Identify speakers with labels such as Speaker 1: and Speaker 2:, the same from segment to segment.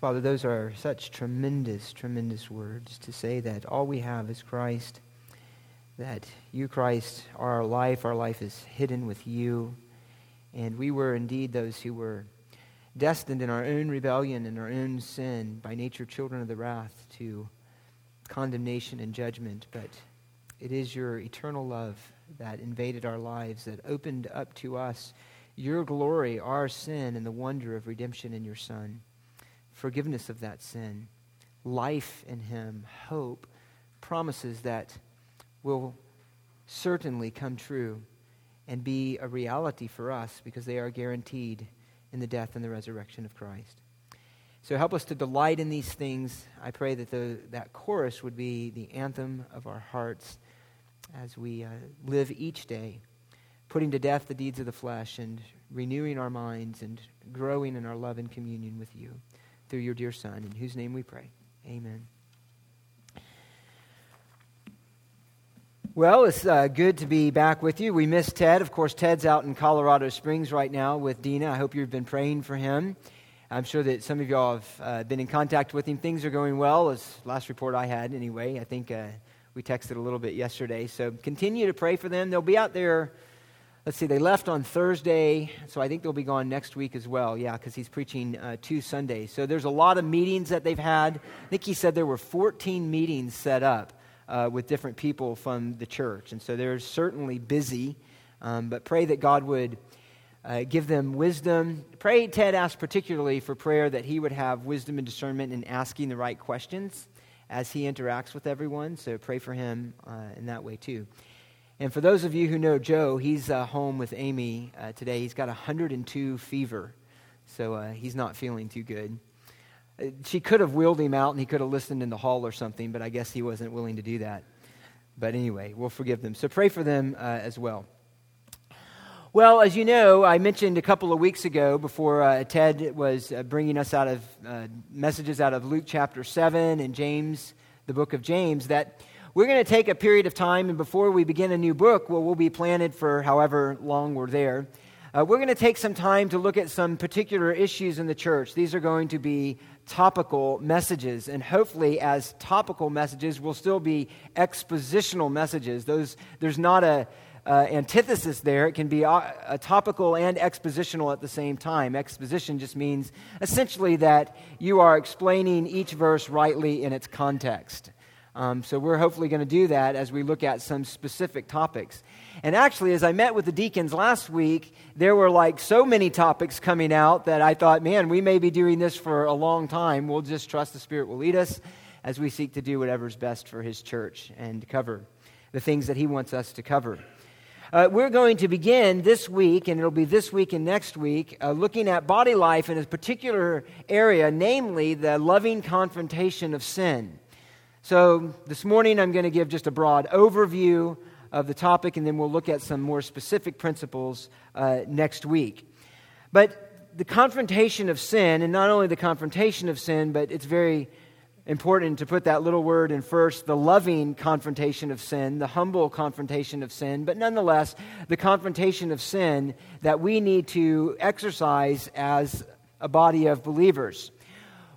Speaker 1: Father, those are such tremendous, tremendous words to say that all we have is Christ, that you, Christ, are our life. Our life is hidden with you. And we were indeed those who were destined in our own rebellion and our own sin, by nature children of the wrath, to condemnation and judgment. But it is your eternal love that invaded our lives, that opened up to us your glory, our sin, and the wonder of redemption in your Son forgiveness of that sin, life in Him, hope, promises that will certainly come true and be a reality for us because they are guaranteed in the death and the resurrection of Christ. So help us to delight in these things. I pray that the, that chorus would be the anthem of our hearts as we uh, live each day, putting to death the deeds of the flesh and renewing our minds and growing in our love and communion with you through your dear Son, in whose name we pray. Amen. Well, it's uh, good to be back with you. We miss Ted. Of course, Ted's out in Colorado Springs right now with Dina. I hope you've been praying for him. I'm sure that some of y'all have uh, been in contact with him. Things are going well, as last report I had anyway. I think uh, we texted a little bit yesterday. So continue to pray for them. They'll be out there let's see, they left on Thursday, so I think they'll be gone next week as well. Yeah, because he's preaching uh, two Sundays. So there's a lot of meetings that they've had. I think he said there were 14 meetings set up uh, with different people from the church. And so they're certainly busy. Um, but pray that God would uh, give them wisdom. Pray, Ted asked particularly for prayer that he would have wisdom and discernment in asking the right questions as he interacts with everyone. So pray for him uh, in that way too. And for those of you who know Joe, he's uh, home with Amy uh, today. He's got 102 fever, so uh, he's not feeling too good. Uh, she could have wheeled him out and he could have listened in the hall or something, but I guess he wasn't willing to do that. But anyway, we'll forgive them. So pray for them uh, as well. Well, as you know, I mentioned a couple of weeks ago before uh, Ted was bringing us out of messages out of Luke chapter 7 and James, the book of James, that we're going to take a period of time, and before we begin a new book, well, we'll be planted for however long we're there. Uh, we're going to take some time to look at some particular issues in the church. These are going to be topical messages, and hopefully, as topical messages, will still be expositional messages. Those, there's not a uh, antithesis there. It can be a, a topical and expositional at the same time. Exposition just means essentially that you are explaining each verse rightly in its context. Um, so we're hopefully going to do that as we look at some specific topics. And actually, as I met with the deacons last week, there were like so many topics coming out that I thought, man, we may be doing this for a long time. We'll just trust the Spirit will lead us as we seek to do whatever's best for His church and cover the things that He wants us to cover. Uh, we're going to begin this week, and it'll be this week and next week, uh, looking at body life in a particular area, namely the loving confrontation of sin. So, this morning I'm going to give just a broad overview of the topic, and then we'll look at some more specific principles uh, next week. But the confrontation of sin, and not only the confrontation of sin, but it's very important to put that little word in first the loving confrontation of sin, the humble confrontation of sin, but nonetheless, the confrontation of sin that we need to exercise as a body of believers.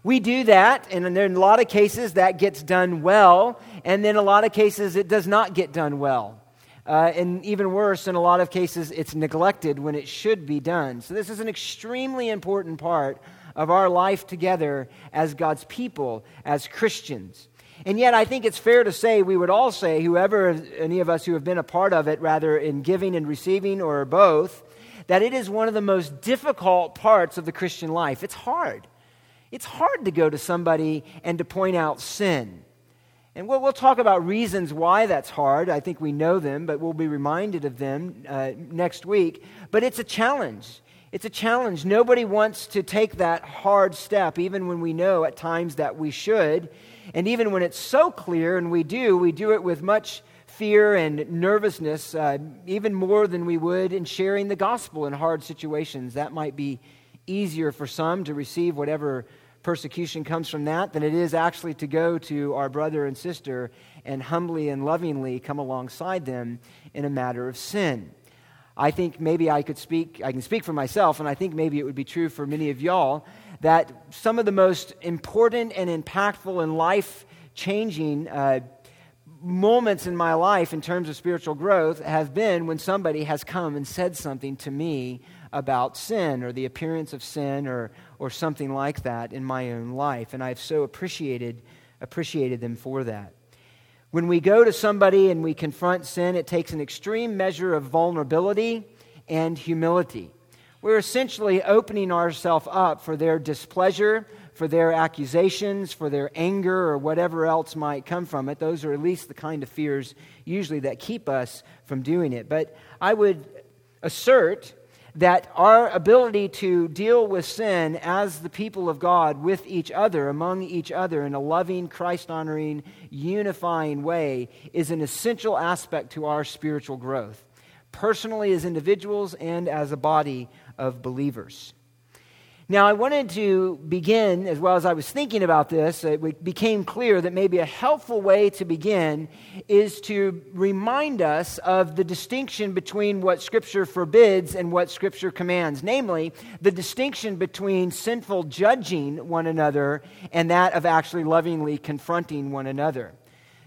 Speaker 1: We do that, and in a lot of cases that gets done well, and then a lot of cases it does not get done well. Uh, and even worse, in a lot of cases, it's neglected when it should be done. So, this is an extremely important part of our life together as God's people, as Christians. And yet, I think it's fair to say, we would all say, whoever, any of us who have been a part of it, rather in giving and receiving or both, that it is one of the most difficult parts of the Christian life. It's hard. It's hard to go to somebody and to point out sin. And we'll, we'll talk about reasons why that's hard. I think we know them, but we'll be reminded of them uh, next week. But it's a challenge. It's a challenge. Nobody wants to take that hard step, even when we know at times that we should. And even when it's so clear and we do, we do it with much fear and nervousness, uh, even more than we would in sharing the gospel in hard situations. That might be easier for some to receive whatever persecution comes from that than it is actually to go to our brother and sister and humbly and lovingly come alongside them in a matter of sin. I think maybe I could speak, I can speak for myself, and I think maybe it would be true for many of y'all that some of the most important and impactful and life changing uh, moments in my life in terms of spiritual growth have been when somebody has come and said something to me about sin or the appearance of sin or, or something like that in my own life. And I've so appreciated, appreciated them for that. When we go to somebody and we confront sin, it takes an extreme measure of vulnerability and humility. We're essentially opening ourselves up for their displeasure, for their accusations, for their anger, or whatever else might come from it. Those are at least the kind of fears usually that keep us from doing it. But I would assert that our ability to deal with sin as the people of God with each other, among each other, in a loving, Christ honoring, unifying way is an essential aspect to our spiritual growth, personally as individuals and as a body of believers. Now, I wanted to begin, as well as I was thinking about this, it became clear that maybe a helpful way to begin is to remind us of the distinction between what Scripture forbids and what Scripture commands. Namely, the distinction between sinful judging one another and that of actually lovingly confronting one another.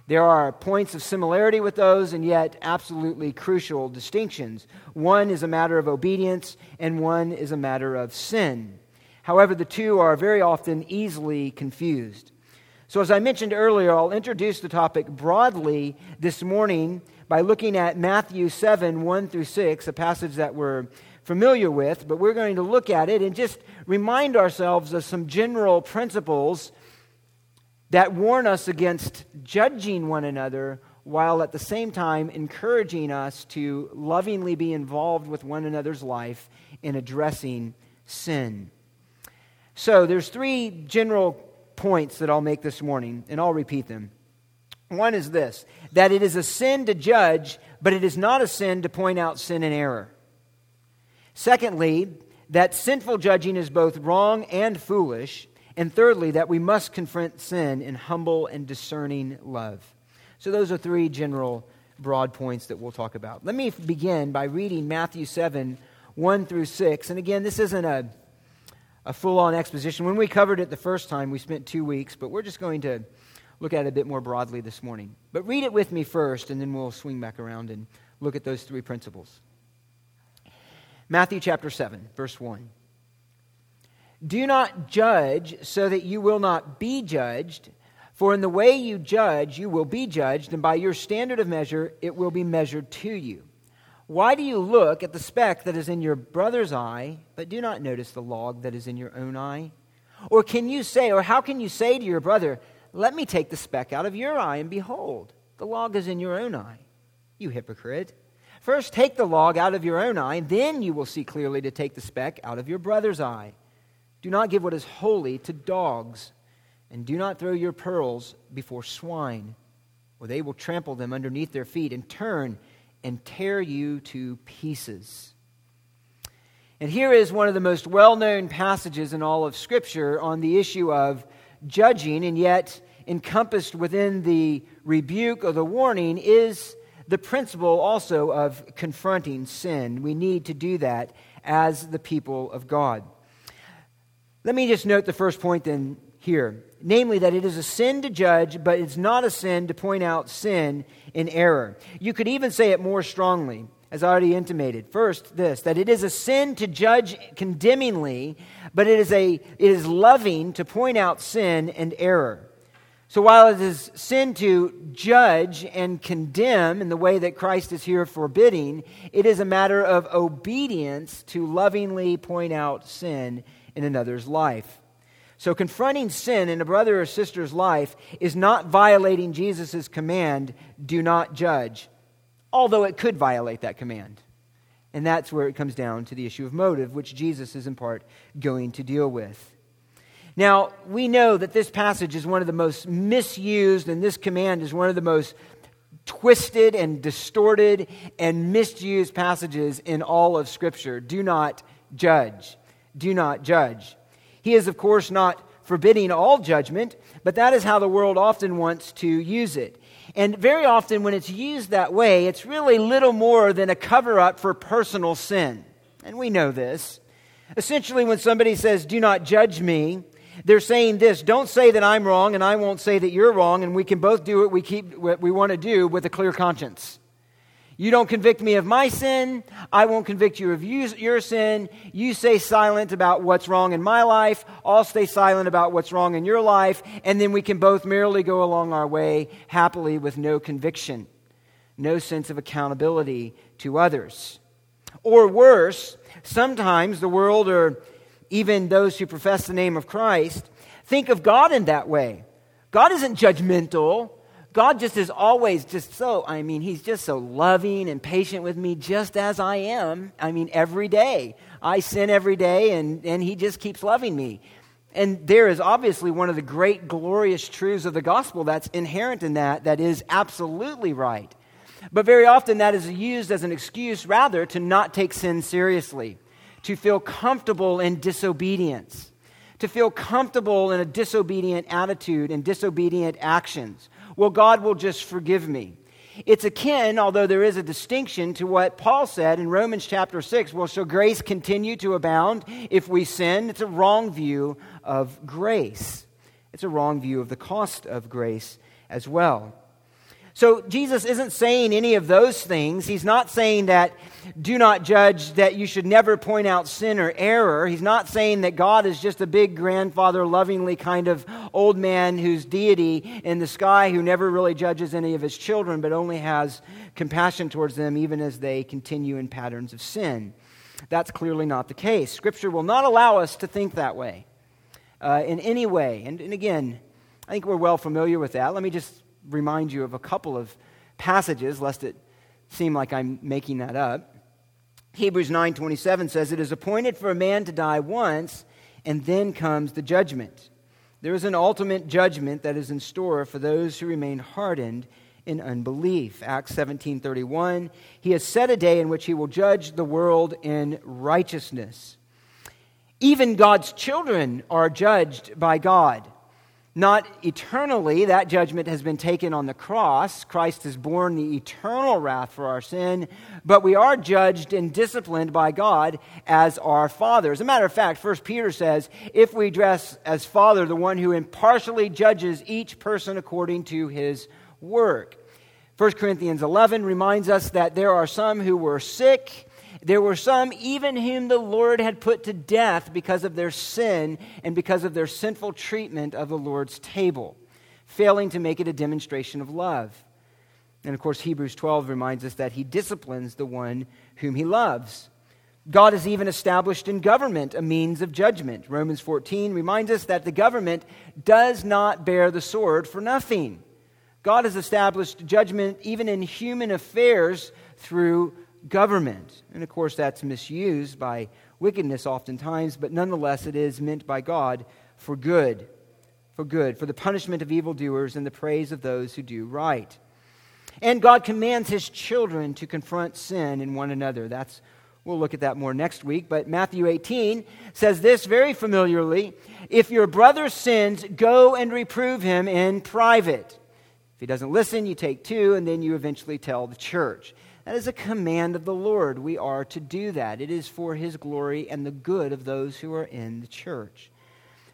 Speaker 1: There are points of similarity with those, and yet absolutely crucial distinctions. One is a matter of obedience, and one is a matter of sin. However, the two are very often easily confused. So, as I mentioned earlier, I'll introduce the topic broadly this morning by looking at Matthew 7 1 through 6, a passage that we're familiar with, but we're going to look at it and just remind ourselves of some general principles that warn us against judging one another while at the same time encouraging us to lovingly be involved with one another's life in addressing sin. So, there's three general points that I'll make this morning, and I'll repeat them. One is this that it is a sin to judge, but it is not a sin to point out sin and error. Secondly, that sinful judging is both wrong and foolish. And thirdly, that we must confront sin in humble and discerning love. So, those are three general broad points that we'll talk about. Let me begin by reading Matthew 7 1 through 6. And again, this isn't a, a full on exposition. When we covered it the first time, we spent two weeks, but we're just going to look at it a bit more broadly this morning. But read it with me first, and then we'll swing back around and look at those three principles. Matthew chapter 7, verse 1. Do not judge so that you will not be judged. For in the way you judge, you will be judged, and by your standard of measure, it will be measured to you. Why do you look at the speck that is in your brother's eye, but do not notice the log that is in your own eye? Or can you say, or how can you say to your brother, Let me take the speck out of your eye, and behold, the log is in your own eye? You hypocrite. First take the log out of your own eye, and then you will see clearly to take the speck out of your brother's eye. Do not give what is holy to dogs, and do not throw your pearls before swine, or they will trample them underneath their feet and turn and tear you to pieces. And here is one of the most well known passages in all of Scripture on the issue of judging, and yet encompassed within the rebuke or the warning is the principle also of confronting sin. We need to do that as the people of God. Let me just note the first point then here namely, that it is a sin to judge, but it's not a sin to point out sin in error. You could even say it more strongly, as I already intimated. First, this that it is a sin to judge condemningly, but it is, a, it is loving to point out sin and error. So while it is sin to judge and condemn in the way that Christ is here forbidding, it is a matter of obedience to lovingly point out sin in another's life. So, confronting sin in a brother or sister's life is not violating Jesus' command, do not judge, although it could violate that command. And that's where it comes down to the issue of motive, which Jesus is in part going to deal with. Now, we know that this passage is one of the most misused, and this command is one of the most twisted and distorted and misused passages in all of Scripture. Do not judge do not judge. He is, of course, not forbidding all judgment, but that is how the world often wants to use it. And very often, when it's used that way, it's really little more than a cover up for personal sin. And we know this. Essentially, when somebody says, Do not judge me, they're saying this don't say that I'm wrong, and I won't say that you're wrong, and we can both do what we, keep, what we want to do with a clear conscience. You don't convict me of my sin. I won't convict you of you, your sin. You stay silent about what's wrong in my life. I'll stay silent about what's wrong in your life. And then we can both merely go along our way happily with no conviction, no sense of accountability to others. Or worse, sometimes the world or even those who profess the name of Christ think of God in that way. God isn't judgmental. God just is always just so, I mean, He's just so loving and patient with me just as I am. I mean, every day. I sin every day, and, and He just keeps loving me. And there is obviously one of the great glorious truths of the gospel that's inherent in that, that is absolutely right. But very often that is used as an excuse, rather, to not take sin seriously, to feel comfortable in disobedience, to feel comfortable in a disobedient attitude and disobedient actions well, God will just forgive me. It's akin, although there is a distinction, to what Paul said in Romans chapter 6. Well, shall grace continue to abound if we sin? It's a wrong view of grace. It's a wrong view of the cost of grace as well. So Jesus isn't saying any of those things. He's not saying that do not judge, that you should never point out sin or error. He's not saying that God is just a big grandfather, lovingly kind of old man who's deity in the sky who never really judges any of his children, but only has compassion towards them even as they continue in patterns of sin. That's clearly not the case. Scripture will not allow us to think that way uh, in any way. And, and again, I think we're well familiar with that. Let me just remind you of a couple of passages, lest it seem like I'm making that up. Hebrews 9:27 says it is appointed for a man to die once and then comes the judgment. There is an ultimate judgment that is in store for those who remain hardened in unbelief. Acts 17:31 He has set a day in which he will judge the world in righteousness. Even God's children are judged by God not eternally. That judgment has been taken on the cross. Christ has borne the eternal wrath for our sin, but we are judged and disciplined by God as our Father. As a matter of fact, First Peter says, if we dress as Father, the one who impartially judges each person according to his work. 1 Corinthians 11 reminds us that there are some who were sick there were some, even whom the Lord had put to death because of their sin and because of their sinful treatment of the Lord's table, failing to make it a demonstration of love. And of course, Hebrews 12 reminds us that he disciplines the one whom he loves. God has even established in government a means of judgment. Romans 14 reminds us that the government does not bear the sword for nothing. God has established judgment even in human affairs through government. And of course, that's misused by wickedness oftentimes, but nonetheless, it is meant by God for good. For good, for the punishment of evildoers and the praise of those who do right. And God commands his children to confront sin in one another. That's we'll look at that more next week, but Matthew 18 says this very familiarly, if your brother sins, go and reprove him in private. If he doesn't listen, you take two and then you eventually tell the church. That is a command of the Lord. We are to do that. It is for his glory and the good of those who are in the church.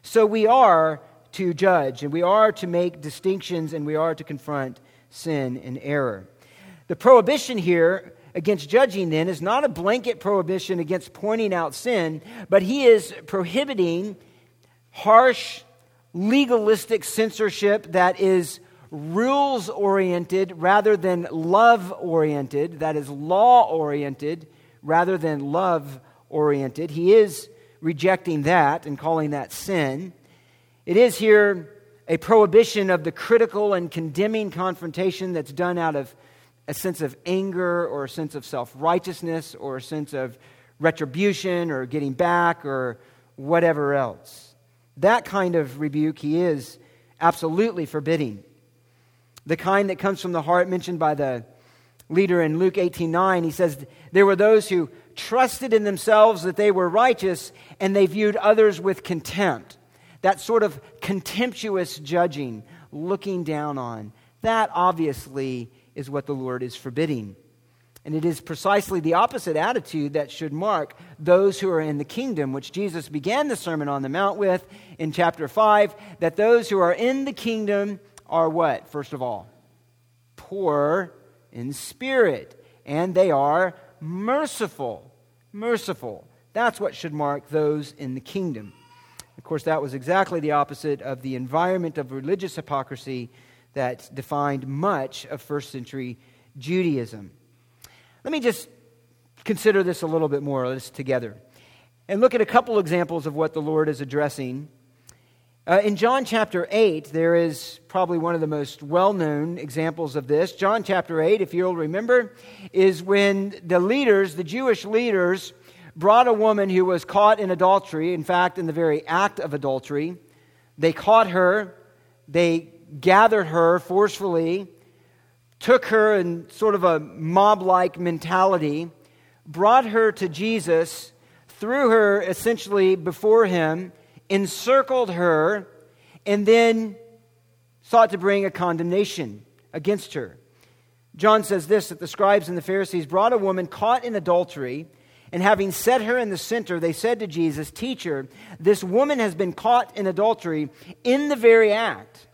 Speaker 1: So we are to judge, and we are to make distinctions, and we are to confront sin and error. The prohibition here against judging, then, is not a blanket prohibition against pointing out sin, but he is prohibiting harsh, legalistic censorship that is rules oriented rather than love oriented, that is, law oriented rather than love oriented. He is rejecting that and calling that sin. It is here a prohibition of the critical and condemning confrontation that's done out of a sense of anger or a sense of self righteousness or a sense of retribution or getting back or whatever else. That kind of rebuke he is absolutely forbidding the kind that comes from the heart mentioned by the leader in Luke 18 9. He says, There were those who trusted in themselves that they were righteous and they viewed others with contempt. That sort of contemptuous judging, looking down on. That obviously is what the Lord is forbidding. And it is precisely the opposite attitude that should mark those who are in the kingdom, which Jesus began the Sermon on the Mount with in chapter 5 that those who are in the kingdom are what, first of all? Poor in spirit, and they are merciful. Merciful. That's what should mark those in the kingdom. Of course, that was exactly the opposite of the environment of religious hypocrisy that defined much of first century Judaism. Let me just consider this a little bit more let's together and look at a couple examples of what the Lord is addressing. Uh, in John chapter 8, there is probably one of the most well known examples of this. John chapter 8, if you'll remember, is when the leaders, the Jewish leaders, brought a woman who was caught in adultery, in fact, in the very act of adultery. They caught her, they gathered her forcefully, took her in sort of a mob like mentality, brought her to Jesus, threw her essentially before him, encircled her, and then sought to bring a condemnation against her. John says this that the scribes and the Pharisees brought a woman caught in adultery, and having set her in the center, they said to Jesus, Teacher, this woman has been caught in adultery in the very act.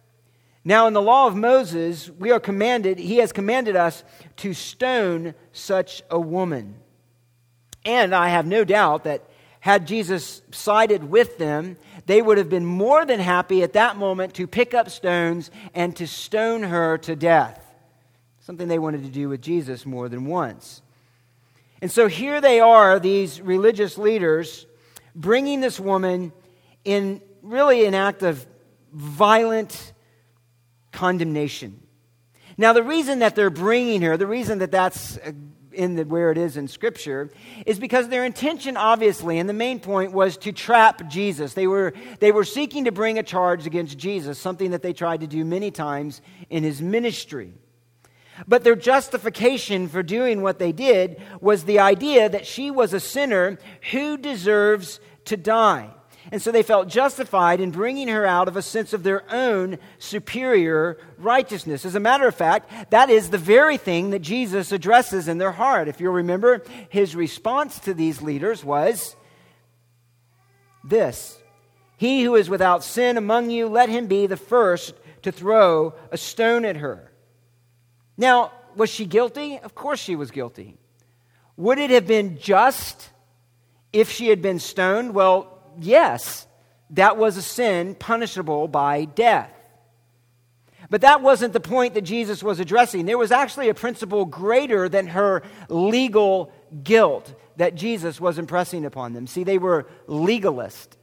Speaker 1: Now, in the law of Moses, we are commanded, he has commanded us to stone such a woman. And I have no doubt that had Jesus sided with them, they would have been more than happy at that moment to pick up stones and to stone her to death. Something they wanted to do with Jesus more than once. And so here they are, these religious leaders, bringing this woman in really an act of violent condemnation. Now, the reason that they're bringing her, the reason that that's in the, where it is in Scripture, is because their intention, obviously, and the main point was to trap Jesus. They were, they were seeking to bring a charge against Jesus, something that they tried to do many times in his ministry. But their justification for doing what they did was the idea that she was a sinner who deserves to die. And so they felt justified in bringing her out of a sense of their own superior righteousness. As a matter of fact, that is the very thing that Jesus addresses in their heart. If you'll remember, his response to these leaders was this He who is without sin among you, let him be the first to throw a stone at her. Now, was she guilty? Of course she was guilty. Would it have been just if she had been stoned? Well, yes, that was a sin punishable by death. But that wasn't the point that Jesus was addressing. There was actually a principle greater than her legal guilt that Jesus was impressing upon them. See, they were legalist.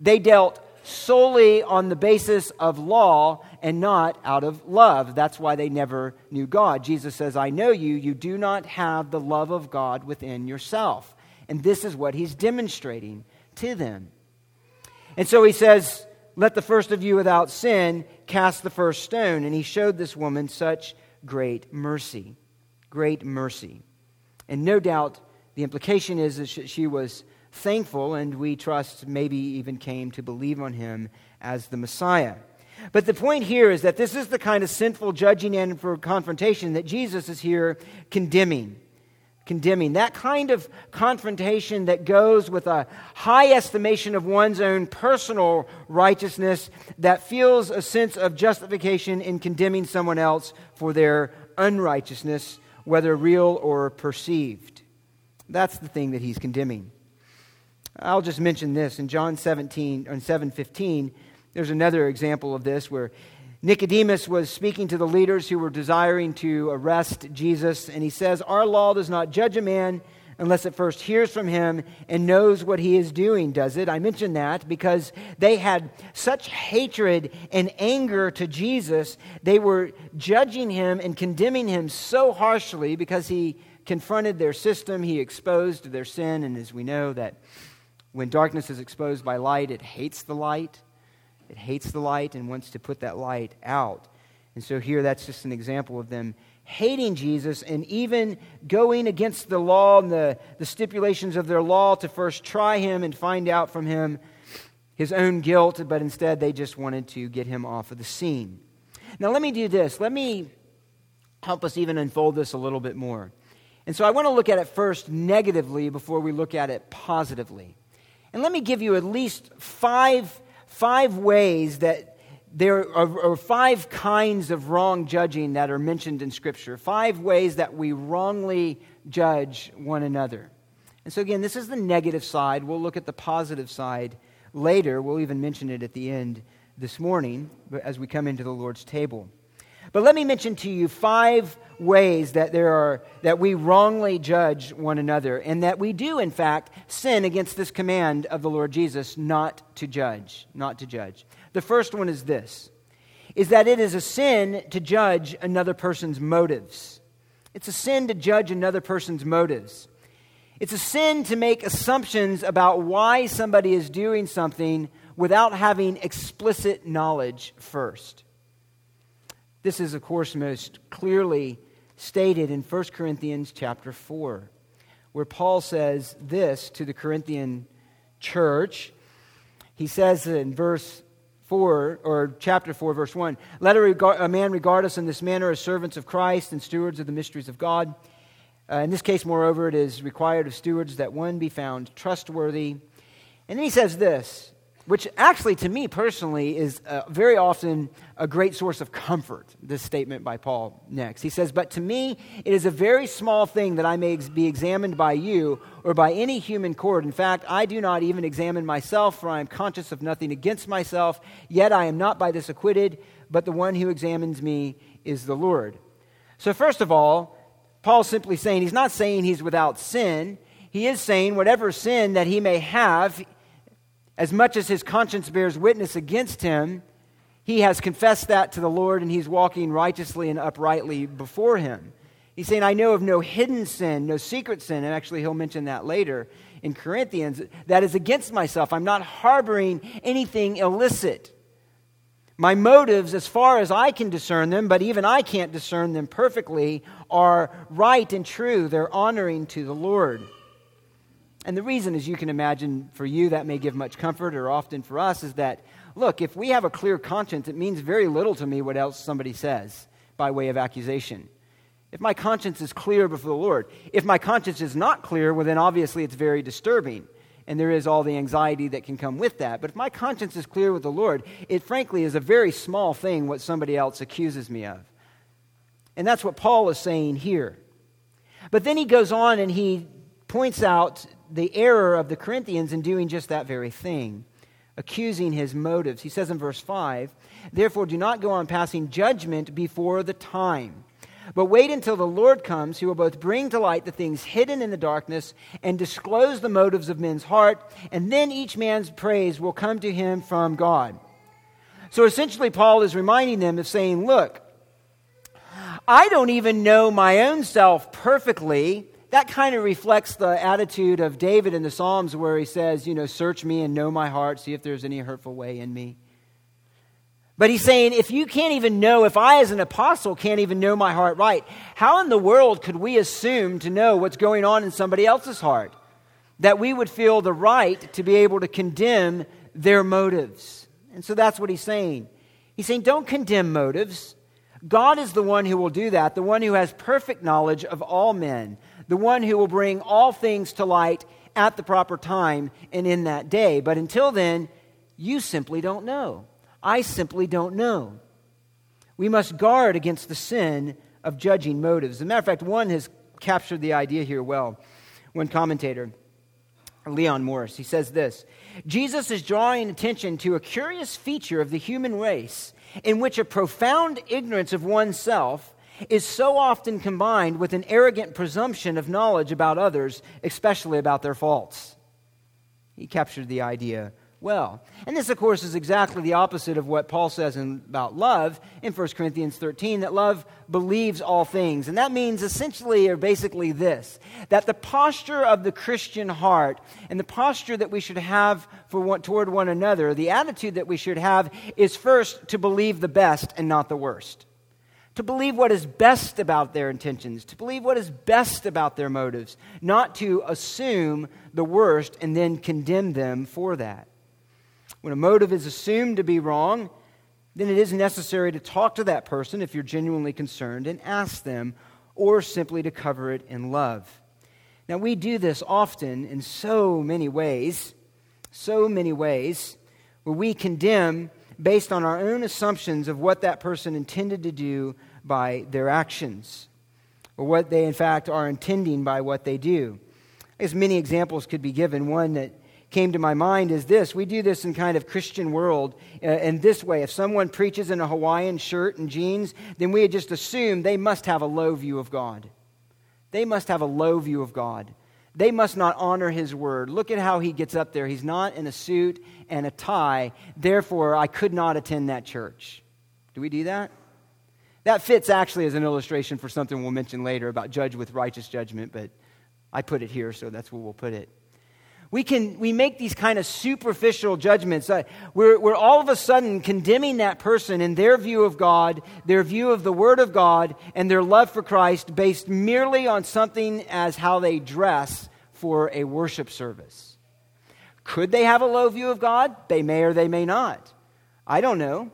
Speaker 1: They dealt solely on the basis of law and not out of love. That's why they never knew God. Jesus says, I know you. You do not have the love of God within yourself. And this is what he's demonstrating to them. And so he says, Let the first of you without sin cast the first stone. And he showed this woman such great mercy. Great mercy. And no doubt the implication is that she was thankful, and we trust maybe even came to believe on him as the Messiah. But the point here is that this is the kind of sinful judging and for confrontation that Jesus is here condemning condemning. That kind of confrontation that goes with a high estimation of one's own personal righteousness that feels a sense of justification in condemning someone else for their unrighteousness, whether real or perceived. That's the thing that he's condemning. I'll just mention this in John 17 and 7:15 there's another example of this where Nicodemus was speaking to the leaders who were desiring to arrest Jesus, and he says, Our law does not judge a man unless it first hears from him and knows what he is doing, does it? I mention that because they had such hatred and anger to Jesus. They were judging him and condemning him so harshly because he confronted their system, he exposed their sin, and as we know that when darkness is exposed by light, it hates the light. It hates the light and wants to put that light out. And so here that's just an example of them hating Jesus and even going against the law and the, the stipulations of their law to first try him and find out from him his own guilt, but instead they just wanted to get him off of the scene. Now, let me do this. Let me help us even unfold this a little bit more. And so I want to look at it first negatively before we look at it positively. And let me give you at least five, five ways that there are, five kinds of wrong judging that are mentioned in Scripture. Five ways that we wrongly judge one another. And so, again, this is the negative side. We'll look at the positive side later. We'll even mention it at the end this morning as we come into the Lord's table. But let me mention to you five ways that there are that we wrongly judge one another and that we do in fact sin against this command of the Lord Jesus not to judge, not to judge. The first one is this is that it is a sin to judge another person's motives. It's a sin to judge another person's motives. It's a sin to make assumptions about why somebody is doing something without having explicit knowledge first. This is, of course, most clearly stated in 1 Corinthians chapter 4, where Paul says this to the Corinthian church. He says in verse 4, or chapter 4, verse 1 Let a, regard, a man regard us in this manner as servants of Christ and stewards of the mysteries of God. Uh, in this case, moreover, it is required of stewards that one be found trustworthy. And then he says this which actually, to me personally, is uh, very often a great source of comfort, this statement by Paul next. He says, But to me, it is a very small thing that I may ex- be examined by you or by any human court. In fact, I do not even examine myself, for I am conscious of nothing against myself. Yet I am not by this acquitted, but the one who examines me is the Lord. So, first of all, Paul's simply saying he's not saying he's without sin. He is saying whatever sin that he may have, as much as his conscience bears witness against him, he has confessed that to the Lord and he's walking righteously and uprightly before him. He's saying, I know of no hidden sin, no secret sin, and actually he'll mention that later in Corinthians, that is against myself. I'm not harboring anything illicit. My motives, as far as I can discern them, but even I can't discern them perfectly, are right and true. They're honoring to the Lord. And the reason, as you can imagine, for you that may give much comfort, or often for us, is that, look, if we have a clear conscience, it means very little to me what else somebody says by way of accusation. If my conscience is clear before the Lord, if my conscience is not clear, well, then obviously it's very disturbing. And there is all the anxiety that can come with that. But if my conscience is clear with the Lord, it frankly is a very small thing what somebody else accuses me of. And that's what Paul is saying here. But then he goes on and he points out the error of the Corinthians in doing just that very thing, accusing his motives. He says in verse 5 Therefore, do not go on passing judgment before the time. But wait until the Lord comes, who will both bring to light the things hidden in the darkness and disclose the motives of men's heart, and then each man's praise will come to him from God. So essentially, Paul is reminding them of saying, Look, I don't even know my own self perfectly, that kind of reflects the attitude of David in the Psalms where he says, you know, search me and know my heart, see if there's any hurtful way in me. But he's saying, if you can't even know, if I as an apostle can't even know my heart right, how in the world could we assume to know what's going on in somebody else's heart? That we would feel the right to be able to condemn their motives. And so that's what he's saying. He's saying, don't condemn motives. God is the one who will do that, the one who has perfect knowledge of all men, the one who will bring all things to light at the proper time and in that day. But until then, you simply don't know. I simply don't know. We must guard against the sin of judging motives. As a matter of fact, one has captured the idea here well. One commentator, Leon Morris, he says this Jesus is drawing attention to a curious feature of the human race in which a profound ignorance of oneself is so often combined with an arrogant presumption of knowledge about others, especially about their faults. He captured the idea well. And this, of course, is exactly the opposite of what Paul says in, about love in 1 Corinthians 13 that love believes all things. And that means essentially or basically this that the posture of the Christian heart and the posture that we should have for one, toward one another, the attitude that we should have is first to believe the best and not the worst to believe what is best about their intentions, to believe what is best about their motives, not to assume the worst and then condemn them for that. When a motive is assumed to be wrong, then it is necessary to talk to that person if you're genuinely concerned and ask them, or simply to cover it in love. Now, we do this often in so many ways, so many ways, where we condemn based on our own assumptions of what that person intended to do by their actions, or what they, in fact, are intending by what they do. I guess many examples could be given. One that came to my mind is this we do this in kind of christian world uh, in this way if someone preaches in a hawaiian shirt and jeans then we just assume they must have a low view of god they must have a low view of god they must not honor his word. Look at how he gets up there. He's not in a suit and a tie. Therefore i could not attend that church. Do we do that? That fits actually as an illustration for something we'll mention later about judge with righteous judgment but i put it here so that's where we'll put it we can we make these kind of superficial judgments. Uh, we're, we're all of a sudden condemning that person in their view of god their view of the word of god and their love for christ based merely on something as how they dress for a worship service. Could they have a low view of god? They may or they may not. I don't know.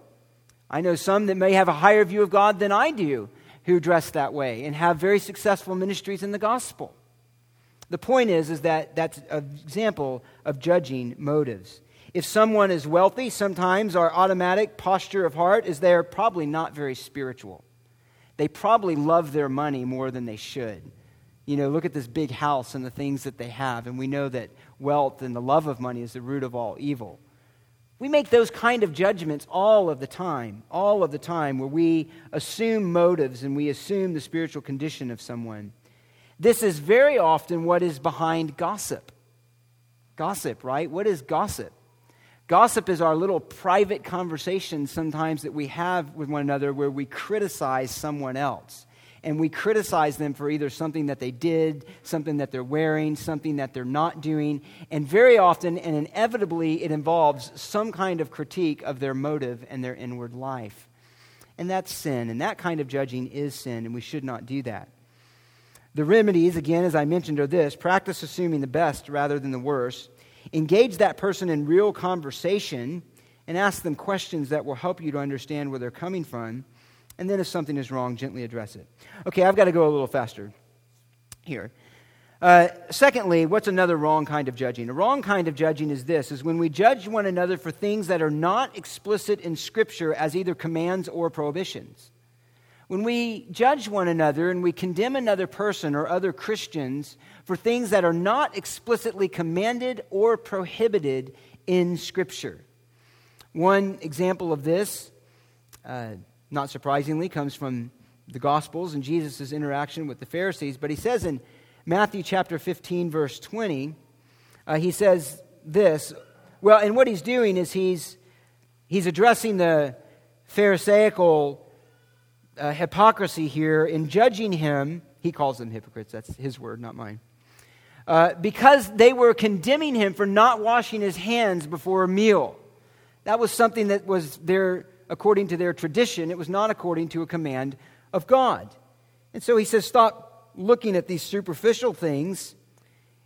Speaker 1: I know some that may have a higher view of god than i do who dress that way and have very successful ministries in the gospel the point is, is that that's an example of judging motives. If someone is wealthy, sometimes our automatic posture of heart is they're probably not very spiritual. They probably love their money more than they should. You know, look at this big house and the things that they have, and we know that wealth and the love of money is the root of all evil. We make those kind of judgments all of the time, all of the time, where we assume motives and we assume the spiritual condition of someone. This is very often what is behind gossip. Gossip, right? What is gossip? Gossip is our little private conversation sometimes that we have with one another where we criticize someone else. And we criticize them for either something that they did, something that they're wearing, something that they're not doing. And very often and inevitably, it involves some kind of critique of their motive and their inward life. And that's sin. And that kind of judging is sin, and we should not do that. The remedies, again, as I mentioned, are this practice assuming the best rather than the worst. Engage that person in real conversation and ask them questions that will help you to understand where they're coming from. And then, if something is wrong, gently address it. Okay, I've got to go a little faster here. Uh, secondly, what's another wrong kind of judging? A wrong kind of judging is this: is when we judge one another for things that are not explicit in Scripture as either commands or prohibitions. When we judge one another and we condemn another person or other Christians for things that are not explicitly commanded or prohibited in Scripture. One example of this, uh, not surprisingly, comes from the Gospels and Jesus' interaction with the Pharisees. But he says in Matthew chapter 15, verse 20, uh, he says this. Well, and what he's doing is he's, he's addressing the Pharisaical uh, hypocrisy here in judging him. He calls them hypocrites. That's his word, not mine. Uh, because they were condemning him for not washing his hands before a meal. That was something that was there according to their tradition. It was not according to a command of God. And so he says, stop looking at these superficial things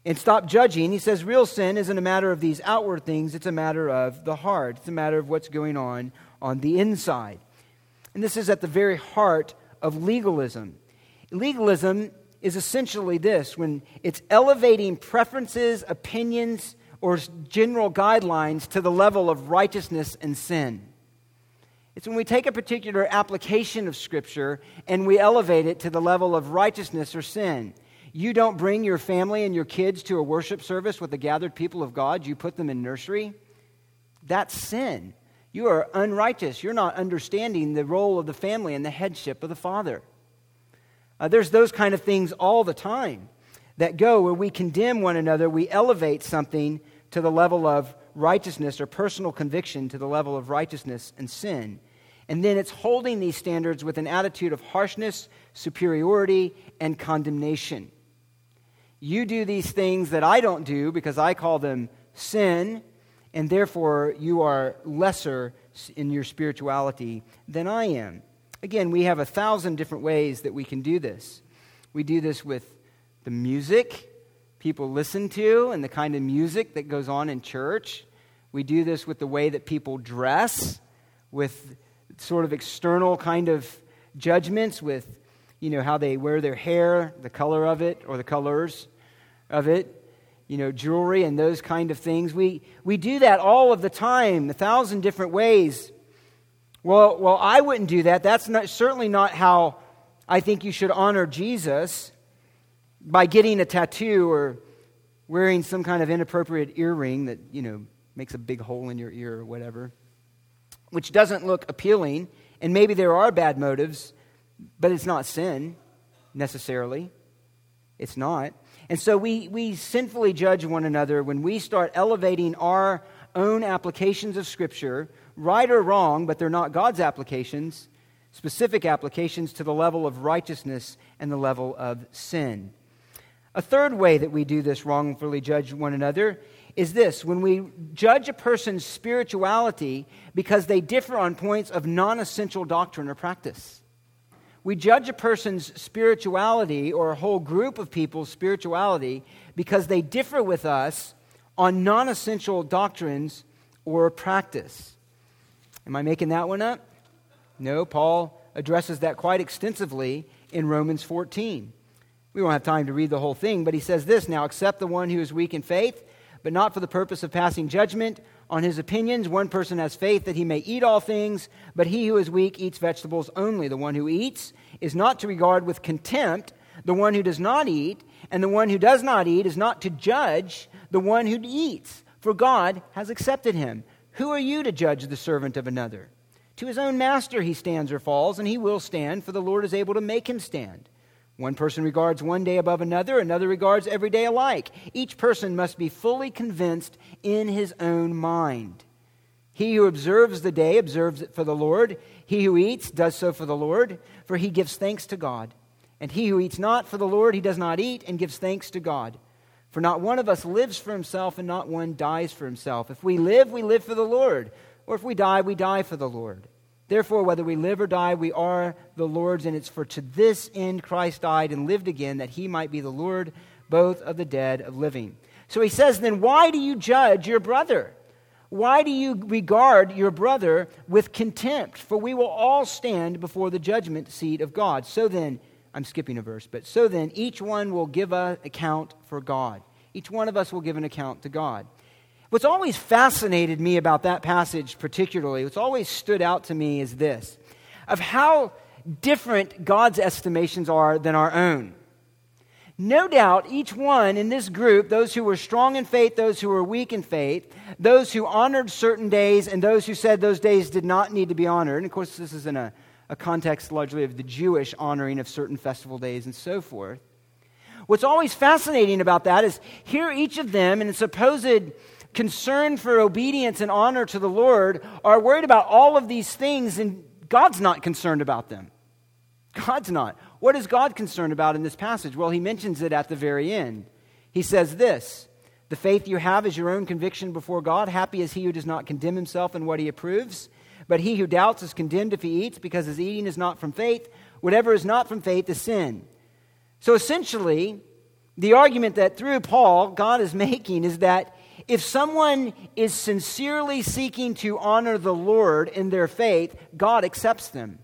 Speaker 1: and stop judging. He says, real sin isn't a matter of these outward things, it's a matter of the heart, it's a matter of what's going on on the inside. And this is at the very heart of legalism. Legalism is essentially this when it's elevating preferences, opinions, or general guidelines to the level of righteousness and sin. It's when we take a particular application of Scripture and we elevate it to the level of righteousness or sin. You don't bring your family and your kids to a worship service with the gathered people of God, you put them in nursery. That's sin. You are unrighteous. You're not understanding the role of the family and the headship of the father. Uh, there's those kind of things all the time that go where we condemn one another, we elevate something to the level of righteousness or personal conviction to the level of righteousness and sin. And then it's holding these standards with an attitude of harshness, superiority, and condemnation. You do these things that I don't do because I call them sin and therefore you are lesser in your spirituality than I am. Again, we have a thousand different ways that we can do this. We do this with the music people listen to and the kind of music that goes on in church. We do this with the way that people dress, with sort of external kind of judgments, with you know, how they wear their hair, the color of it, or the colors of it, you know, jewelry and those kind of things. We, we do that all of the time, a thousand different ways. Well, well, I wouldn't do that. That's not, certainly not how I think you should honor Jesus by getting a tattoo or wearing some kind of inappropriate earring that, you know, makes a big hole in your ear or whatever, which doesn't look appealing. And maybe there are bad motives, but it's not sin necessarily. It's not. And so we, we sinfully judge one another when we start elevating our own applications of Scripture right or wrong, but they're not God's applications, specific applications to the level of righteousness and the level of sin. A third way that we do this wrongfully judge one another is this when we judge a person's spirituality because they differ on points of non essential doctrine or practice. We judge a person's spirituality or a whole group of people's spirituality because they differ with us on non essential doctrines or practice. Am I making that one up? No, Paul addresses that quite extensively in Romans 14. We won't have time to read the whole thing, but he says this now, accept the one who is weak in faith, but not for the purpose of passing judgment on his opinions. One person has faith that he may eat all things, but he who is weak eats vegetables only. The one who eats is not to regard with contempt the one who does not eat, and the one who does not eat is not to judge the one who eats, for God has accepted him. Who are you to judge the servant of another? To his own master he stands or falls, and he will stand, for the Lord is able to make him stand. One person regards one day above another, another regards every day alike. Each person must be fully convinced in his own mind. He who observes the day observes it for the Lord. He who eats does so for the Lord, for he gives thanks to God. And he who eats not for the Lord, he does not eat and gives thanks to God. For not one of us lives for himself, and not one dies for himself. If we live, we live for the Lord. Or if we die, we die for the Lord. Therefore, whether we live or die, we are the Lord's, and it's for to this end Christ died and lived again, that he might be the Lord both of the dead of living. So he says, then why do you judge your brother? Why do you regard your brother with contempt? For we will all stand before the judgment seat of God. So then, I'm skipping a verse, but so then each one will give an account for God. Each one of us will give an account to God. What's always fascinated me about that passage, particularly, what's always stood out to me is this of how different God's estimations are than our own. No doubt, each one in this group, those who were strong in faith, those who were weak in faith, those who honored certain days, and those who said those days did not need to be honored. And of course, this is in a a context largely of the Jewish honoring of certain festival days and so forth. What's always fascinating about that is here each of them in a supposed concern for obedience and honor to the Lord are worried about all of these things and God's not concerned about them. God's not. What is God concerned about in this passage? Well, he mentions it at the very end. He says this The faith you have is your own conviction before God. Happy is he who does not condemn himself in what he approves. But he who doubts is condemned if he eats, because his eating is not from faith. Whatever is not from faith is sin. So essentially, the argument that through Paul God is making is that if someone is sincerely seeking to honor the Lord in their faith, God accepts them.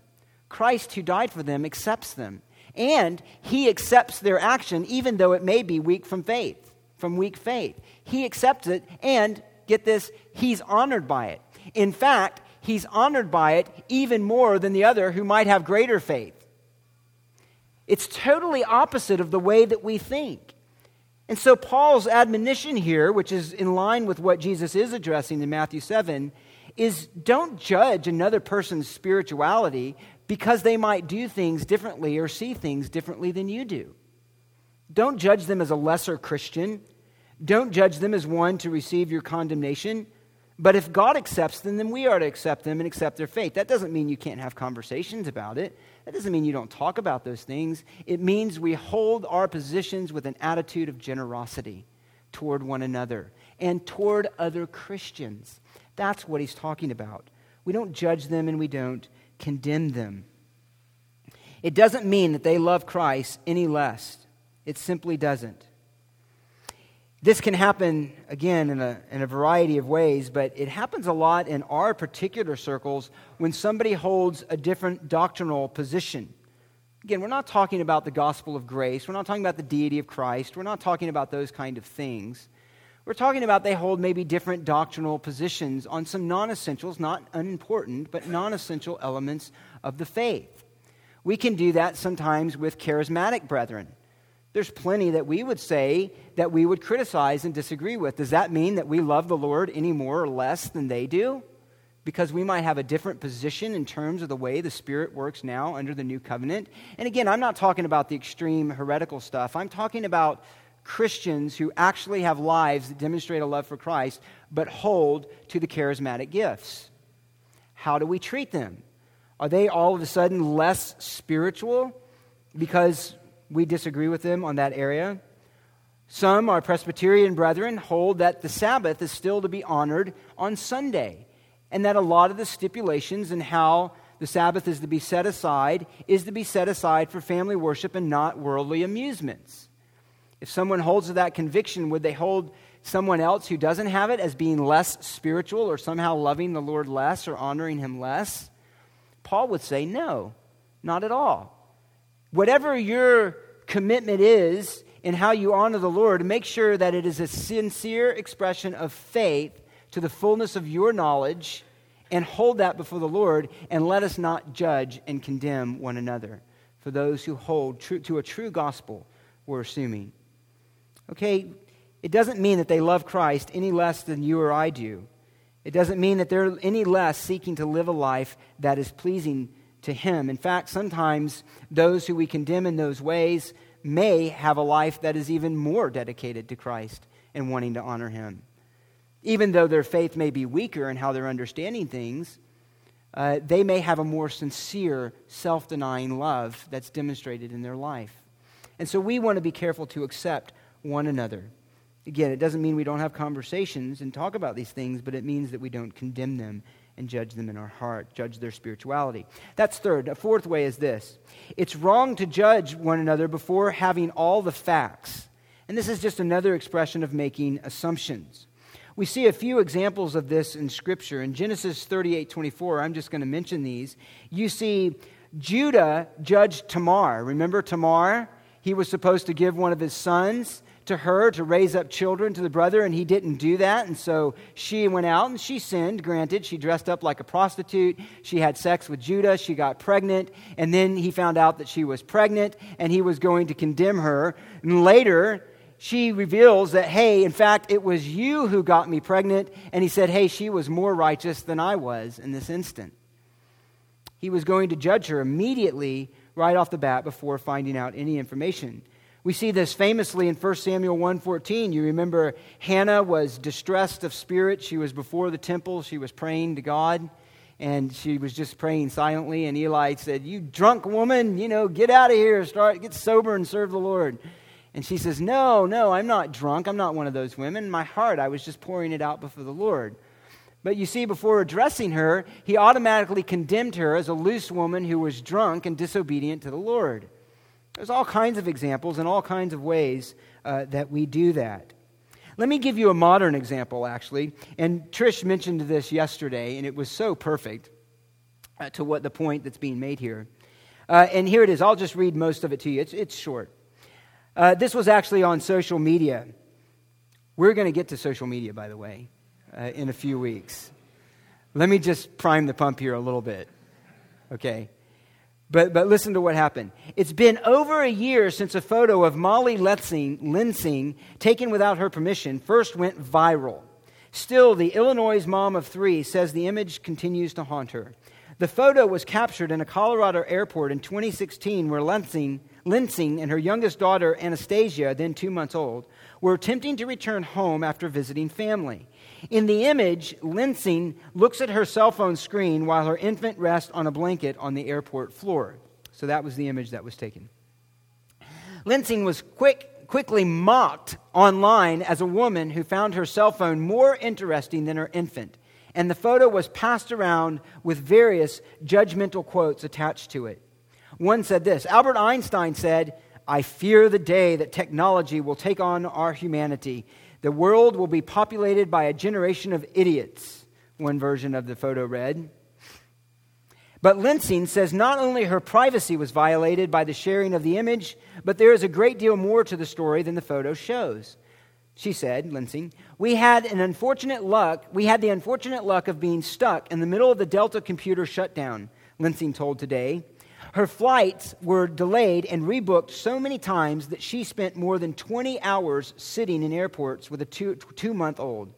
Speaker 1: Christ, who died for them, accepts them. And he accepts their action, even though it may be weak from faith, from weak faith. He accepts it, and get this, he's honored by it. In fact, he's honored by it even more than the other who might have greater faith. It's totally opposite of the way that we think. And so, Paul's admonition here, which is in line with what Jesus is addressing in Matthew 7, is don't judge another person's spirituality because they might do things differently or see things differently than you do. Don't judge them as a lesser Christian. Don't judge them as one to receive your condemnation. But if God accepts them, then we are to accept them and accept their faith. That doesn't mean you can't have conversations about it. That doesn't mean you don't talk about those things. It means we hold our positions with an attitude of generosity toward one another and toward other Christians. That's what he's talking about. We don't judge them and we don't condemn them. It doesn't mean that they love Christ any less, it simply doesn't. This can happen, again, in a, in a variety of ways, but it happens a lot in our particular circles when somebody holds a different doctrinal position Again, we're not talking about the gospel of grace. We're not talking about the deity of Christ. We're not talking about those kind of things. We're talking about they hold maybe different doctrinal positions on some non essentials, not unimportant, but non essential elements of the faith. We can do that sometimes with charismatic brethren. There's plenty that we would say that we would criticize and disagree with. Does that mean that we love the Lord any more or less than they do? because we might have a different position in terms of the way the Spirit works now under the new covenant. And again, I'm not talking about the extreme heretical stuff. I'm talking about Christians who actually have lives that demonstrate a love for Christ, but hold to the charismatic gifts. How do we treat them? Are they all of a sudden less spiritual because we disagree with them on that area? Some, our Presbyterian brethren, hold that the Sabbath is still to be honored on Sunday and that a lot of the stipulations and how the Sabbath is to be set aside is to be set aside for family worship and not worldly amusements. If someone holds to that conviction, would they hold someone else who doesn't have it as being less spiritual or somehow loving the Lord less or honoring him less? Paul would say, no, not at all. Whatever your commitment is in how you honor the Lord, make sure that it is a sincere expression of faith to the fullness of your knowledge and hold that before the Lord, and let us not judge and condemn one another. For those who hold true, to a true gospel, we're assuming. Okay, it doesn't mean that they love Christ any less than you or I do. It doesn't mean that they're any less seeking to live a life that is pleasing to Him. In fact, sometimes those who we condemn in those ways may have a life that is even more dedicated to Christ and wanting to honor Him. Even though their faith may be weaker in how they're understanding things, uh, they may have a more sincere, self denying love that's demonstrated in their life. And so we want to be careful to accept one another. Again, it doesn't mean we don't have conversations and talk about these things, but it means that we don't condemn them and judge them in our heart, judge their spirituality. That's third. A fourth way is this it's wrong to judge one another before having all the facts. And this is just another expression of making assumptions. We see a few examples of this in Scripture. In Genesis 38 24, I'm just going to mention these. You see Judah judged Tamar. Remember Tamar? He was supposed to give one of his sons to her to raise up children to the brother, and he didn't do that. And so she went out and she sinned. Granted, she dressed up like a prostitute. She had sex with Judah. She got pregnant. And then he found out that she was pregnant, and he was going to condemn her. And later, she reveals that, hey, in fact, it was you who got me pregnant. And he said, hey, she was more righteous than I was in this instant. He was going to judge her immediately, right off the bat, before finding out any information. We see this famously in 1 Samuel 1:14. You remember Hannah was distressed of spirit. She was before the temple. She was praying to God, and she was just praying silently. And Eli said, "You drunk woman, you know, get out of here. Start get sober and serve the Lord." And she says, No, no, I'm not drunk. I'm not one of those women. My heart, I was just pouring it out before the Lord. But you see, before addressing her, he automatically condemned her as a loose woman who was drunk and disobedient to the Lord. There's all kinds of examples and all kinds of ways uh, that we do that. Let me give you a modern example, actually. And Trish mentioned this yesterday, and it was so perfect uh, to what the point that's being made here. Uh, and here it is. I'll just read most of it to you. It's, it's short. Uh, this was actually on social media. We're going to get to social media, by the way, uh, in a few weeks. Let me just prime the pump here a little bit, okay? But, but listen to what happened. It's been over a year since a photo of Molly Lensing, Lensing, taken without her permission, first went viral. Still, the Illinois mom of three says the image continues to haunt her. The photo was captured in a Colorado airport in 2016 where Lensing Lensing and her youngest daughter, Anastasia, then two months old, were attempting to return home after visiting family. In the image, Lensing looks at her cell phone screen while her infant rests on a blanket on the airport floor. So that was the image that was taken. Lensing was quick, quickly mocked online as a woman who found her cell phone more interesting than her infant. And the photo was passed around with various judgmental quotes attached to it. One said this Albert Einstein said, I fear the day that technology will take on our humanity. The world will be populated by a generation of idiots, one version of the photo read. But Lensing says not only her privacy was violated by the sharing of the image, but there is a great deal more to the story than the photo shows. She said, Lensing, we had an unfortunate luck, we had the unfortunate luck of being stuck in the middle of the Delta computer shutdown, Lensing told today. Her flights were delayed and rebooked so many times that she spent more than 20 hours sitting in airports with a two, two month old.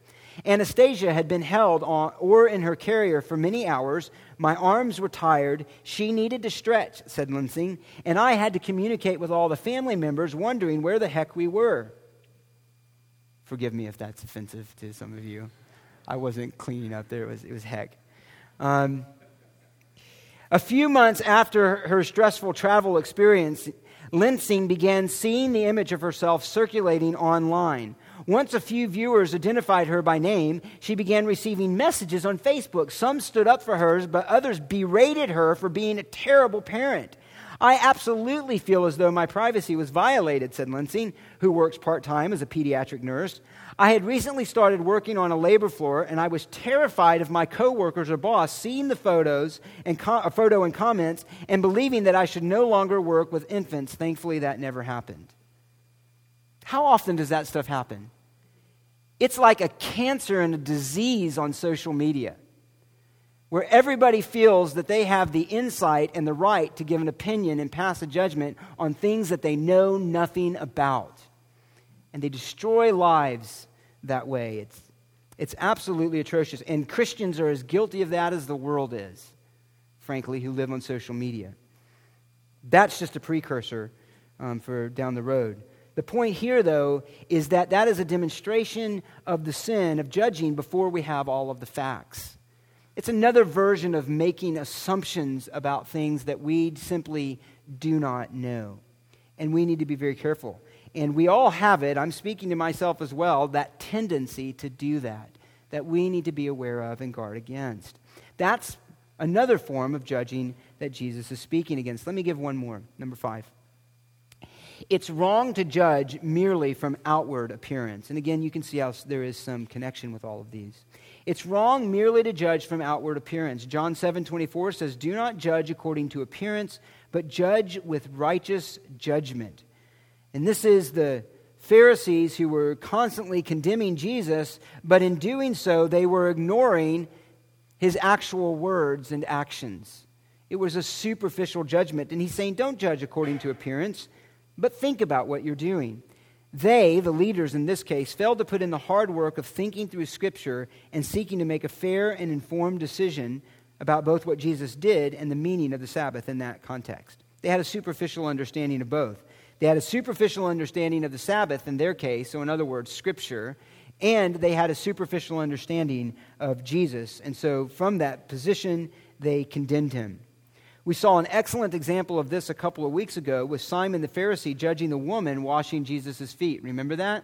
Speaker 1: Anastasia had been held on or in her carrier for many hours. My arms were tired. She needed to stretch, said Lensing, and I had to communicate with all the family members, wondering where the heck we were. Forgive me if that's offensive to some of you. I wasn't cleaning up there, it was, it was heck. Um, a few months after her stressful travel experience, Lensing began seeing the image of herself circulating online. Once a few viewers identified her by name, she began receiving messages on Facebook. Some stood up for hers, but others berated her for being a terrible parent. I absolutely feel as though my privacy was violated, said Lensing, who works part time as a pediatric nurse. I had recently started working on a labor floor, and I was terrified of my coworkers or boss seeing the photos and co- uh, photo and comments and believing that I should no longer work with infants. Thankfully, that never happened. How often does that stuff happen? It's like a cancer and a disease on social media where everybody feels that they have the insight and the right to give an opinion and pass a judgment on things that they know nothing about. And they destroy lives that way. It's, it's absolutely atrocious. And Christians are as guilty of that as the world is, frankly, who live on social media. That's just a precursor um, for down the road. The point here, though, is that that is a demonstration of the sin of judging before we have all of the facts. It's another version of making assumptions about things that we simply do not know. And we need to be very careful. And we all have it, I'm speaking to myself as well, that tendency to do that, that we need to be aware of and guard against. That's another form of judging that Jesus is speaking against. Let me give one more. Number five. It's wrong to judge merely from outward appearance. And again, you can see how there is some connection with all of these. It's wrong merely to judge from outward appearance. John 7 24 says, Do not judge according to appearance, but judge with righteous judgment. And this is the Pharisees who were constantly condemning Jesus, but in doing so, they were ignoring his actual words and actions. It was a superficial judgment. And he's saying, Don't judge according to appearance, but think about what you're doing. They, the leaders in this case, failed to put in the hard work of thinking through Scripture and seeking to make a fair and informed decision about both what Jesus did and the meaning of the Sabbath in that context. They had a superficial understanding of both. They had a superficial understanding of the Sabbath in their case, so in other words, Scripture, and they had a superficial understanding of Jesus. And so from that position, they condemned him. We saw an excellent example of this a couple of weeks ago with Simon the Pharisee judging the woman washing Jesus' feet. Remember that?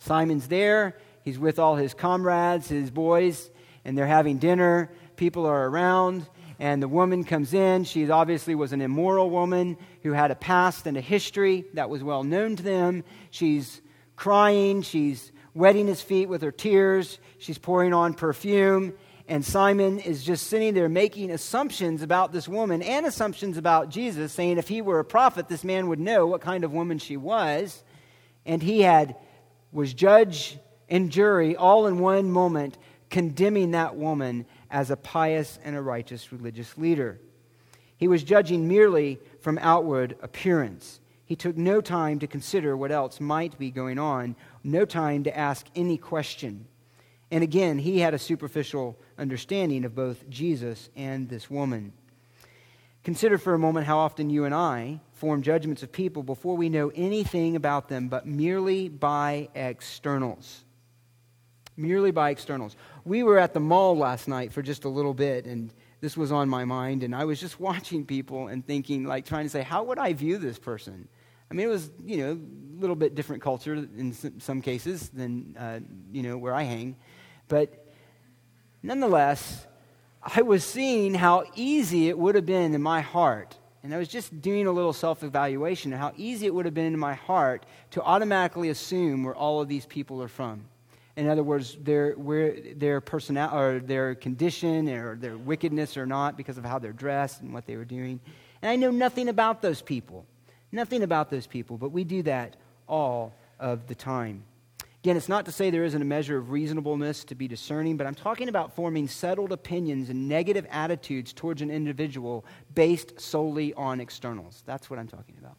Speaker 1: Simon's there. He's with all his comrades, his boys, and they're having dinner. People are around, and the woman comes in. She obviously was an immoral woman who had a past and a history that was well known to them. She's crying. She's wetting his feet with her tears. She's pouring on perfume. And Simon is just sitting there making assumptions about this woman and assumptions about Jesus, saying if he were a prophet, this man would know what kind of woman she was. And he had was judge and jury all in one moment, condemning that woman as a pious and a righteous religious leader. He was judging merely from outward appearance. He took no time to consider what else might be going on, no time to ask any question. And again, he had a superficial understanding of both Jesus and this woman. Consider for a moment how often you and I form judgments of people before we know anything about them, but merely by externals. Merely by externals. We were at the mall last night for just a little bit, and this was on my mind, and I was just watching people and thinking, like, trying to say, how would I view this person? I mean, it was, you know, a little bit different culture in some cases than, uh, you know, where I hang. But nonetheless, I was seeing how easy it would have been in my heart. And I was just doing a little self evaluation of how easy it would have been in my heart to automatically assume where all of these people are from. In other words, their, where, their personality or their condition or their wickedness or not because of how they're dressed and what they were doing. And I know nothing about those people. Nothing about those people, but we do that all of the time. Again, it's not to say there isn't a measure of reasonableness to be discerning, but I'm talking about forming settled opinions and negative attitudes towards an individual based solely on externals. That's what I'm talking about.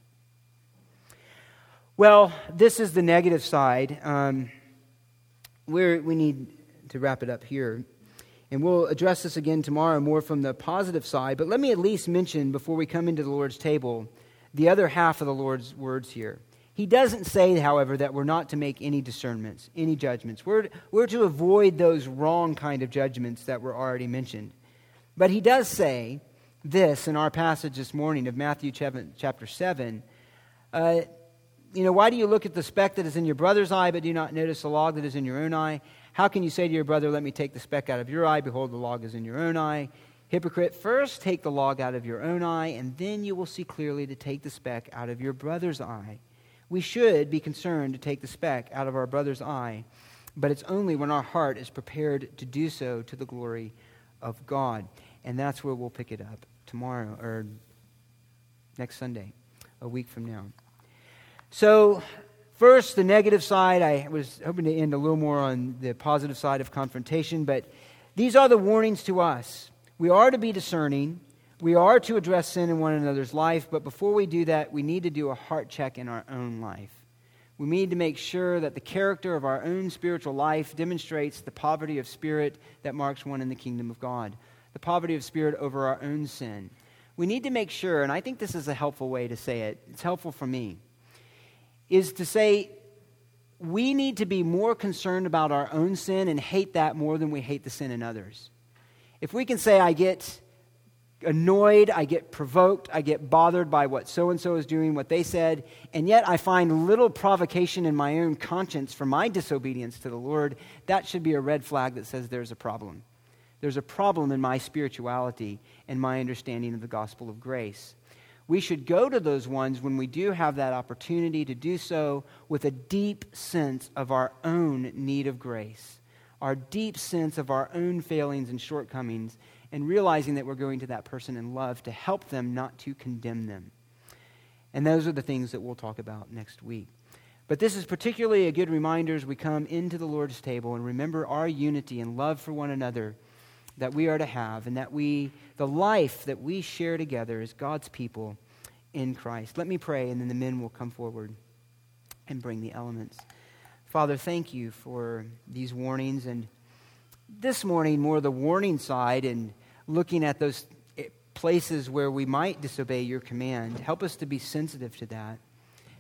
Speaker 1: Well, this is the negative side. Um, we we need to wrap it up here. And we'll address this again tomorrow more from the positive side. But let me at least mention, before we come into the Lord's table, the other half of the Lord's words here. He doesn't say, however, that we're not to make any discernments, any judgments. We're, we're to avoid those wrong kind of judgments that were already mentioned. But he does say this in our passage this morning of Matthew chapter 7. Uh, you know, why do you look at the speck that is in your brother's eye, but do not notice the log that is in your own eye? How can you say to your brother, Let me take the speck out of your eye? Behold, the log is in your own eye. Hypocrite, first take the log out of your own eye, and then you will see clearly to take the speck out of your brother's eye. We should be concerned to take the speck out of our brother's eye, but it's only when our heart is prepared to do so to the glory of God. And that's where we'll pick it up tomorrow or next Sunday, a week from now. So, first, the negative side. I was hoping to end a little more on the positive side of confrontation, but these are the warnings to us. We are to be discerning. We are to address sin in one another's life, but before we do that, we need to do a heart check in our own life. We need to make sure that the character of our own spiritual life demonstrates the poverty of spirit that marks one in the kingdom of God, the poverty of spirit over our own sin. We need to make sure, and I think this is a helpful way to say it, it's helpful for me, is to say we need to be more concerned about our own sin and hate that more than we hate the sin in others. If we can say, I get annoyed, I get provoked, I get bothered by what so and so is doing, what they said, and yet I find little provocation in my own conscience for my disobedience to the Lord, that should be a red flag that says there's a problem. There's a problem in my spirituality and my understanding of the gospel of grace. We should go to those ones when we do have that opportunity to do so with a deep sense of our own need of grace, our deep sense of our own failings and shortcomings, and realizing that we're going to that person in love to help them, not to condemn them. And those are the things that we'll talk about next week. But this is particularly a good reminder as we come into the Lord's table and remember our unity and love for one another that we are to have, and that we, the life that we share together as God's people in Christ. Let me pray, and then the men will come forward and bring the elements. Father, thank you for these warnings and this morning more the warning side and looking at those eh, places where we might disobey your command. Help us to be sensitive to that.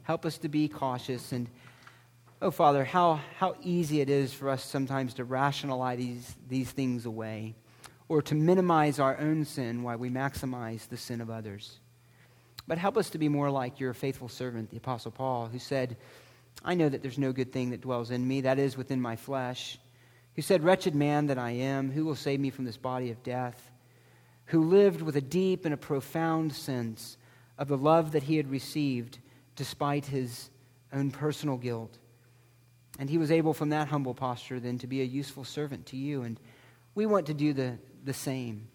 Speaker 1: Help us to be cautious. And, oh, Father, how, how easy it is for us sometimes to rationalize these, these things away or to minimize our own sin while we maximize the sin of others. But help us to be more like your faithful servant, the Apostle Paul, who said, I know that there's no good thing that dwells in me, that is within my flesh who said, Wretched man that I am, who will save me from this body of death? Who lived with a deep and a profound sense of the love that he had received despite his own personal guilt. And he was able, from that humble posture, then to be a useful servant to you. And we want to do the, the same.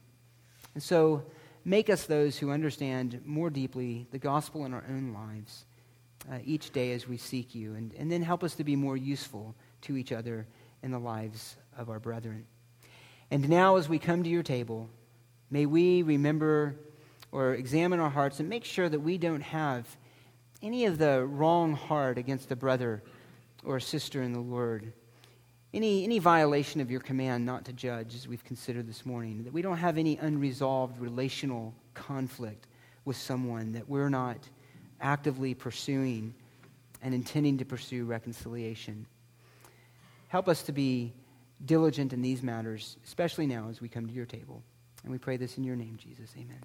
Speaker 1: And so, make us those who understand more deeply the gospel in our own lives uh, each day as we seek you. And, and then help us to be more useful to each other in the lives of our brethren. And now, as we come to your table, may we remember or examine our hearts and make sure that we don't have any of the wrong heart against a brother or a sister in the Lord. Any, any violation of your command not to judge, as we've considered this morning. That we don't have any unresolved relational conflict with someone, that we're not actively pursuing and intending to pursue reconciliation. Help us to be diligent in these matters, especially now as we come to your table. And we pray this in your name, Jesus. Amen.